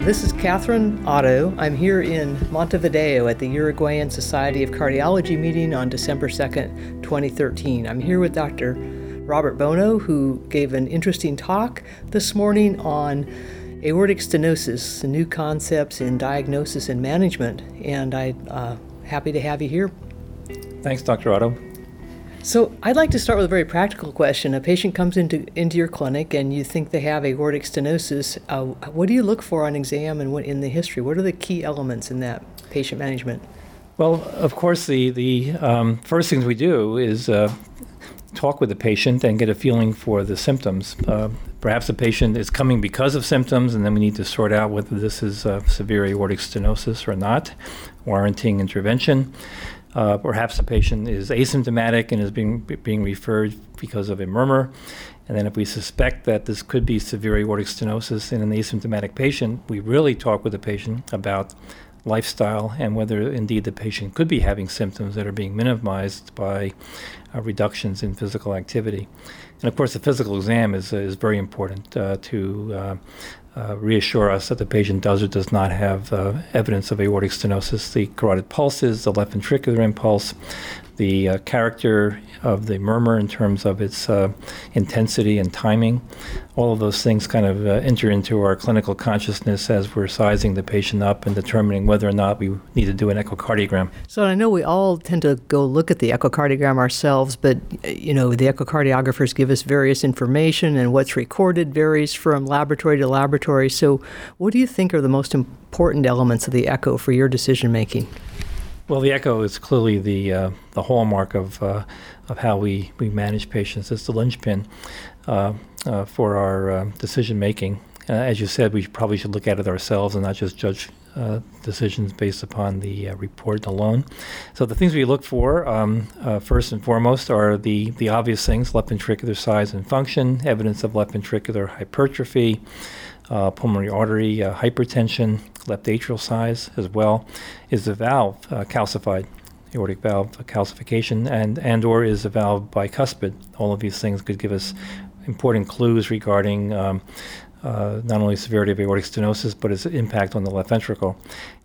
This is Catherine Otto. I'm here in Montevideo at the Uruguayan Society of Cardiology meeting on December 2nd, 2013. I'm here with Dr. Robert Bonow, who gave an interesting talk this morning on aortic stenosis, new concepts in diagnosis and management. And I'm uh, happy to have you here. Thanks, Dr. Otto. So I'd like to start with a very practical question. A patient comes into into your clinic and you think they have aortic stenosis. Uh, what do you look for on exam and what in the history? What are the key elements in that patient management? Well, of course, the the um, first things we do is uh, talk with the patient and get a feeling for the symptoms. Uh, perhaps the patient is coming because of symptoms, and then we need to sort out whether this is severe aortic stenosis or not, warranting intervention. Uh, perhaps the patient is asymptomatic and is being, being referred because of a murmur. And then, if we suspect that this could be severe aortic stenosis in an asymptomatic patient, we really talk with the patient about lifestyle and whether indeed the patient could be having symptoms that are being minimized by uh, reductions in physical activity. And of course, the physical exam is, uh, is very important uh, to uh, reassure us that the patient does or does not have uh, evidence of aortic stenosis. The carotid pulses, the left ventricular impulse, the uh, character of the murmur in terms of its uh, intensity and timing. All of those things kind of uh, enter into our clinical consciousness as we're sizing the patient up and determining whether or not we need to do an echocardiogram. So I know we all tend to go look at the echocardiogram ourselves, but you know the echocardiographers give us various information, and what's recorded varies from laboratory to laboratory. So, what do you think are the most important elements of the echo for your decision making? Well, the echo is clearly the uh, the hallmark of uh, of how we, we manage patients. It's the linchpin uh, uh for our uh, decision making. Uh, as you said, we probably should look at it ourselves and not just judge decisions based upon the report alone. So the things we look for, um, first and foremost, are the the obvious things: left ventricular size and function, evidence of left ventricular hypertrophy uh, pulmonary artery uh, hypertension, left atrial size as well. Is the valve uh, calcified? aortic valve calcification and and or is the valve bicuspid all of these things could give us important clues regarding um, uh, not only severity of aortic stenosis, but its impact on the left ventricle.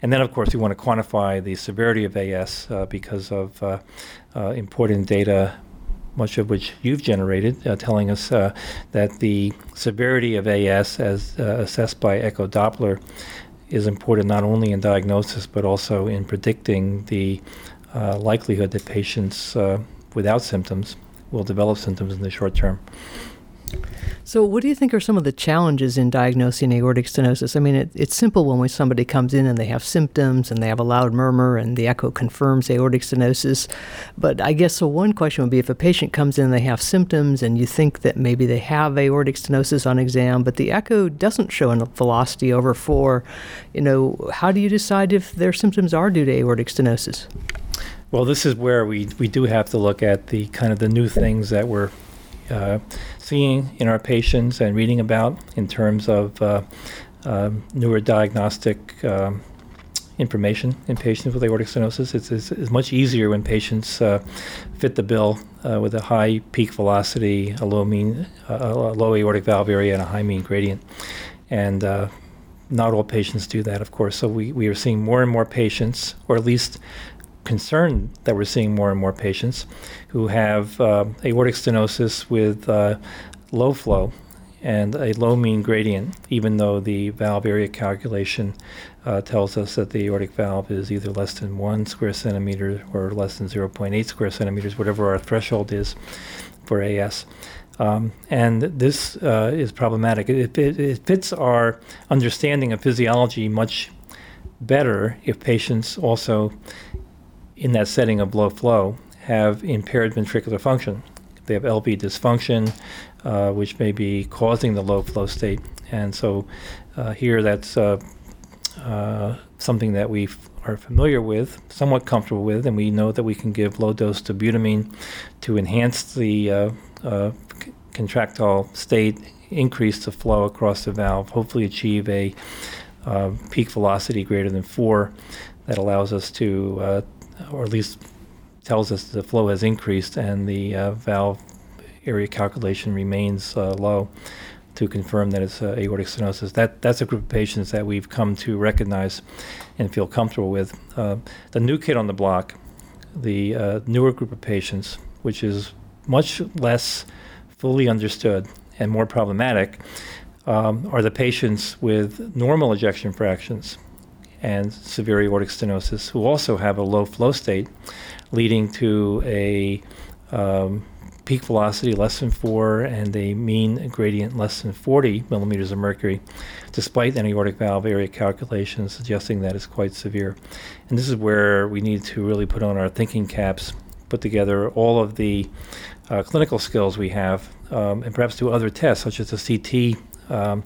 And then, of course, we want to quantify the severity of AS uh, because of uh, uh, important data much of which you've generated, uh, telling us uh, that the severity of AS, as uh, assessed by echo Doppler, is important not only in diagnosis but also in predicting the uh, likelihood that patients uh, without symptoms will develop symptoms in the short term. So, what do you think are some of the challenges in diagnosing aortic stenosis? I mean, it, it's simple when somebody comes in and they have symptoms and they have a loud murmur and the echo confirms aortic stenosis. But I guess so one question would be if a patient comes in and they have symptoms and you think that maybe they have aortic stenosis on exam, but the echo doesn't show a velocity over four, you know, how do you decide if their symptoms are due to aortic stenosis? Well, this is where we, we do have to look at the kind of the new things that we're uh, seeing in our patients and reading about in terms of uh, uh, newer diagnostic um, information in patients with aortic stenosis. It's, it's, it's much easier when patients uh, fit the bill uh, with a high peak velocity, a low mean, uh, a low aortic valve area, and a high mean gradient. And not all patients do that, of course. So we, we are seeing more and more patients, or at least concerned that we're seeing more and more patients who have uh, aortic stenosis with uh, low flow and a low mean gradient, even though the valve area calculation uh, tells us that the aortic valve is either less than one square centimeter or less than 0.8 square centimeters, whatever our threshold is for AS. Um, and this uh, is problematic. It, it, it, fits our understanding of physiology much better if patients also in that setting of low flow have impaired ventricular function. They have LV dysfunction, uh, which may be causing the low flow state. And so uh, here that's uh, uh something that we are familiar with, somewhat comfortable with, and we know that we can give low dose dobutamine to enhance the uh, uh, contractile state, increase the flow across the valve, hopefully achieve a peak velocity greater than four that allows us to or at least tells us the flow has increased and the uh, valve area calculation remains uh, low. to confirm that it's uh, aortic stenosis. That that's a group of patients that we've come to recognize and feel comfortable with. Uh, the new kid on the block, the uh, newer group of patients, which is much less fully understood and more problematic, um, are the patients with normal ejection fractions and severe aortic stenosis who also have a low flow state, leading to a um, peak velocity less than 4 and a mean gradient less than 40 millimeters of mercury, despite an aortic valve area calculation suggesting that it's quite severe. And this is where we need to really put on our thinking caps, put together all of the uh, clinical skills we have, um, and perhaps do other tests, such as a CT um,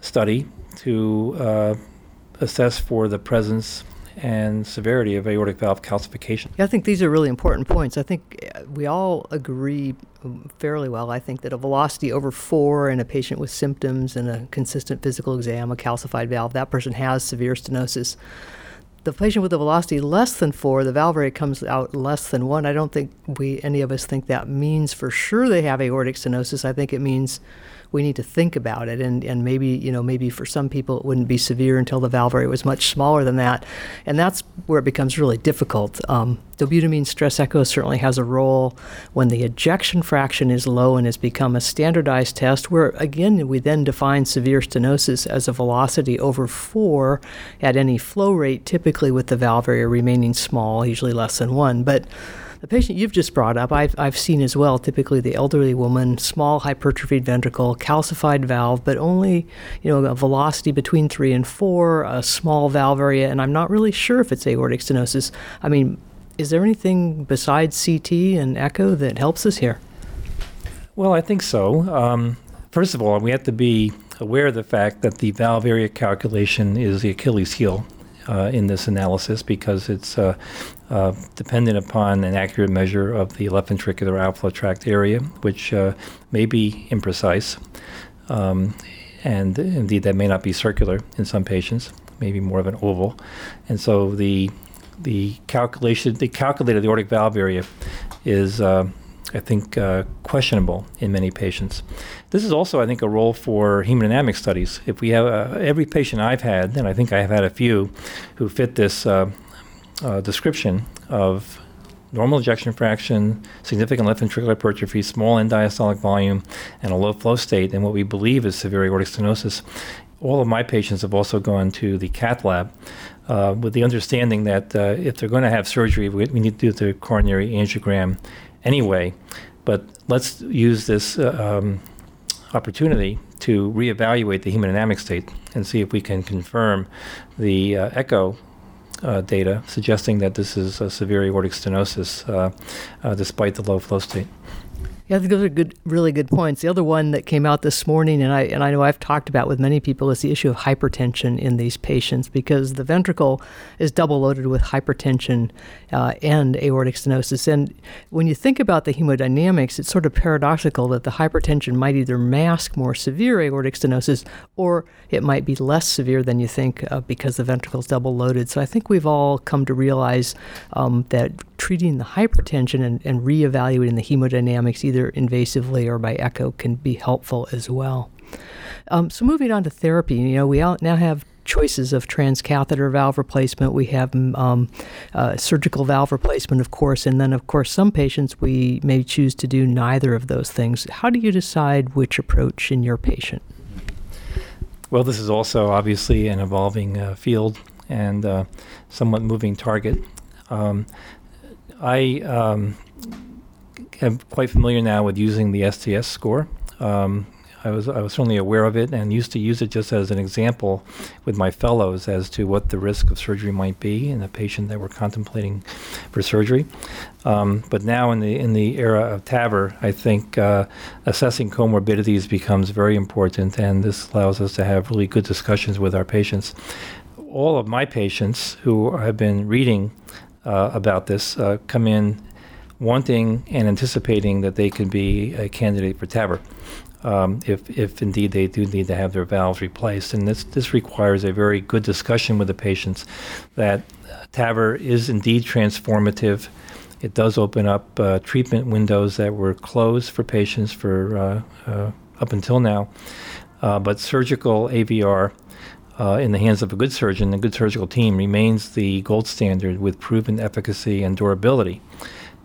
study, to uh, assess for the presence and severity of aortic valve calcification. Yeah, I think these are really important points. I think uh, we all agree fairly well, I think, that a velocity over four in a patient with symptoms and a consistent physical exam, a calcified valve, that person has severe stenosis. The patient with a velocity less than four, the valve area comes out less than one. I don't think we any of us think that means for sure they have aortic stenosis. I think it means we need to think about it. And, and maybe, you know, maybe for some people it wouldn't be severe until the valve area was much smaller than that. And that's where it becomes really difficult. Um, dobutamine stress echo certainly has a role when the ejection fraction is low and has become a standardized test, where again we then define severe stenosis as a velocity over four at any flow rate, typically with the valve area remaining small, usually less than one. But the patient you've just brought up, I've, I've seen as well, typically the elderly woman, small hypertrophied ventricle, calcified valve, but only, you know, a velocity between three and four, a small valve area, and I'm not really sure if it's aortic stenosis. I mean, is there anything besides CT and echo that helps us here? Well, I think so. Um, first of all, we have to be aware of the fact that the valve area calculation is the Achilles heel uh, in this analysis because it's uh, uh, dependent upon an accurate measure of the left ventricular outflow tract area, which uh, may be imprecise. Um, and indeed, that may not be circular in some patients, maybe more of an oval. And so the the calculation, the calculated aortic valve area is uh, I think, uh, questionable in many patients. This is also, I think, a role for hemodynamic studies. If we have uh, every patient I've had, and I think I have had a few, who fit this uh, uh description of normal ejection fraction, significant left ventricular hypertrophy, small end diastolic volume, and a low flow state, and what we believe is severe aortic stenosis. All of my patients have also gone to the cath lab uh, with the understanding that uh, if they're going to have surgery, we, we, need to do the coronary angiogram anyway. But let's use this uh, um, opportunity to reevaluate the hemodynamic state and see if we can confirm the uh, echo uh, data suggesting that this is a severe aortic stenosis uh, uh, despite the low flow state. Yeah, I think those are good, really good points. The other one that came out this morning, and I and I know I've talked about with many people, is the issue of hypertension in these patients because the ventricle is double loaded with hypertension uh, and aortic stenosis. And when you think about the hemodynamics, it's sort of paradoxical that the hypertension might either mask more severe aortic stenosis or it might be less severe than you think uh, because the ventricle is double loaded. So I think we've all come to realize um, that treating the hypertension and, and reevaluating the hemodynamics either invasively or by echo can be helpful as well. Um, so moving on to therapy, you know, we now have choices of transcatheter valve replacement. We have mm, um, uh, surgical valve replacement, of course, and then, of course, some patients we may choose to do neither of those things. How do you decide which approach in your patient? Well, this is also obviously an evolving uh, field and uh, somewhat moving target. Um, I um, am quite familiar now with using the STS score. Um, I was I was certainly aware of it and used to use it just as an example with my fellows as to what the risk of surgery might be in a patient that we're contemplating for surgery. Um, but now in the in the era of TAVR, I think uh, assessing comorbidities becomes very important, and this allows us to have really good discussions with our patients. All of my patients who have been reading uh, about this uh, come in wanting and anticipating that they could be a candidate for TAVR. Um, if, if indeed they do need to have their valves replaced. And this, this requires a very good discussion with the patients that TAVR is indeed transformative. It does open up uh, treatment windows that were closed for patients for uh, uh, up until now. Uh, but surgical AVR uh, in the hands of a good surgeon, a good surgical team, remains the gold standard with proven efficacy and durability.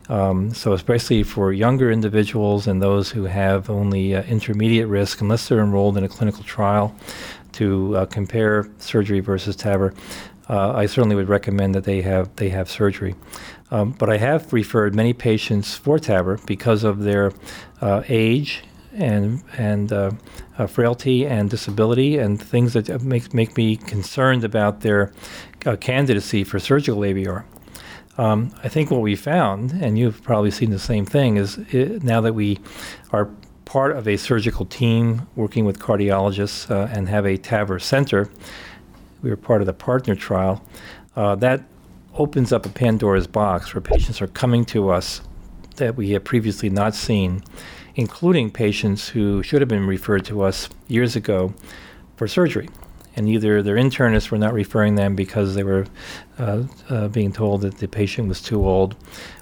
Um, so, especially for younger individuals and those who have only uh, intermediate risk, unless they're enrolled in a clinical trial to uh, compare surgery versus TAVR, uh, I certainly would recommend that they have they have surgery. Um, but I have referred many patients for TAVR because of their uh, age and and uh, uh, frailty and disability and things that make make me concerned about their uh, candidacy for surgical AVR. Um, I think what we found, and you've probably seen the same thing, is it, now that we are part of a surgical team working with cardiologists uh, and have a TAVR center, we were part of the partner trial. Uh, that opens up a Pandora's box where patients are coming to us that we had previously not seen including patients who should have been referred to us years ago for surgery. And either their internists were not referring them because they were uh, uh, being told that the patient was too old,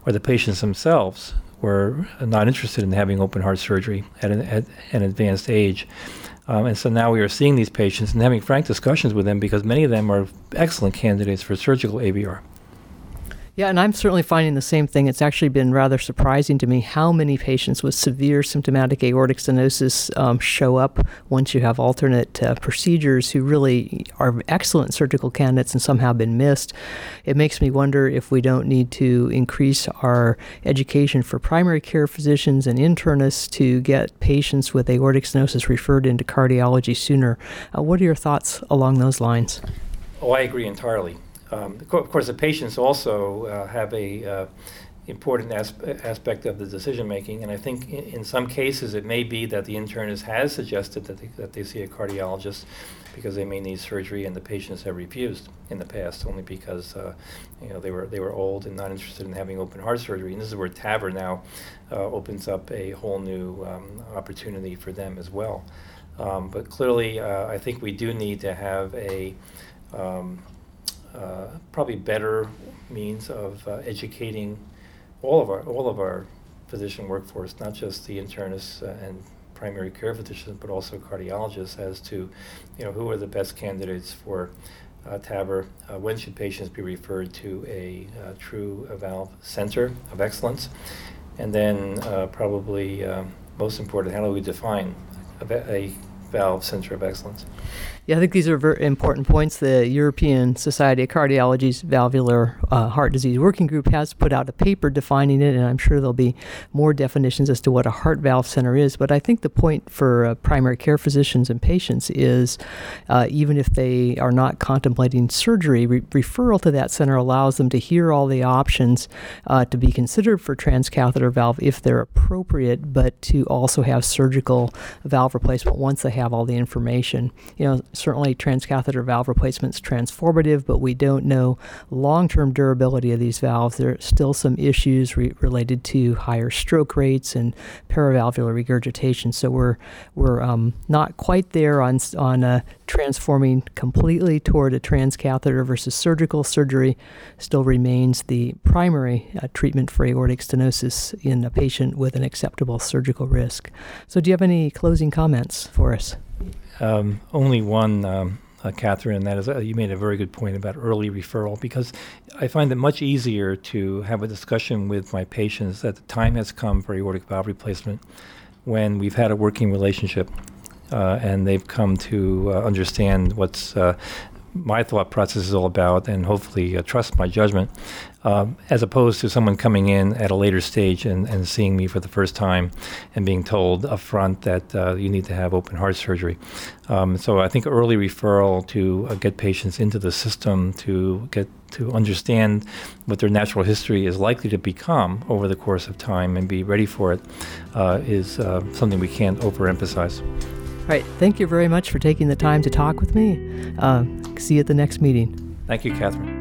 or the patients themselves were not interested in having open heart surgery at an, at an advanced age. Um, and so now we are seeing these patients and having frank discussions with them because many of them are excellent candidates for surgical AVR. Yeah, and I'm certainly finding the same thing. It's actually been rather surprising to me how many patients with severe symptomatic aortic stenosis um, show up once you have alternate uh, procedures who really are excellent surgical candidates and somehow been missed. It makes me wonder if we don't need to increase our education for primary care physicians and internists to get patients with aortic stenosis referred into cardiology sooner. Uh, what are your thoughts along those lines? Oh, I agree entirely. Um, of course, the patients also uh, have a uh, important aspe- aspect of the decision making, and I think in, in, some cases it may be that the internist has suggested that they, that they see a cardiologist because they may need surgery, and the patients have refused in the past only because uh, you know they were they were old and not interested in having open heart surgery. And this is where TAVR now uh, opens up a whole new um, opportunity for them as well. Um, but clearly, uh, I think we do need to have a um, uh, probably better means of uh, educating all of our all of our physician workforce, not just the internists uh, and primary care physicians, but also cardiologists, as to you know who are the best candidates for uh, TAVR. Uh, when should patients be referred to a uh, true valve center of excellence? And then probably most important, how do we define a, a valve center of excellence? Yeah, I think these are very important points. The European Society of Cardiology's Valvular uh, Heart Disease Working Group has put out a paper defining it, and I'm sure there'll be more definitions as to what a heart valve center is. But I think the point for uh, primary care physicians and patients is uh, even if they are not contemplating surgery, re- referral to that center allows them to hear all the options uh, to be considered for transcatheter valve if they're appropriate, but to also have surgical valve replacement once they have all the information. You know, certainly transcatheter valve replacement's transformative, but we don't know long term durability of these valves. There are still some issues re- related to higher stroke rates and paravalvular regurgitation. So we're, we're um, not quite there on, on uh, transforming completely toward a transcatheter versus surgical. Surgery still remains the primary uh, treatment for aortic stenosis in a patient with an acceptable surgical risk. So, do you have any closing comments for us? Um, only one, um, uh, Catherine, and that is uh, you made a very good point about early referral because I find it much easier to have a discussion with my patients that the time has come for aortic valve replacement when we've had a working relationship uh, and they've come to uh, understand what's uh, my thought process is all about and hopefully uh, trust my judgment, um, as opposed to someone coming in at a later stage and, and seeing me for the first time and being told upfront that uh, you need to have open heart surgery. Um, so I think early referral to uh, get patients into the system to get to understand what their natural history is likely to become over the course of time and be ready for it uh, is uh, something we can't overemphasize. All right. Thank you very much for taking the time to talk with me. Uh, see you at the next meeting. Thank you, Catherine.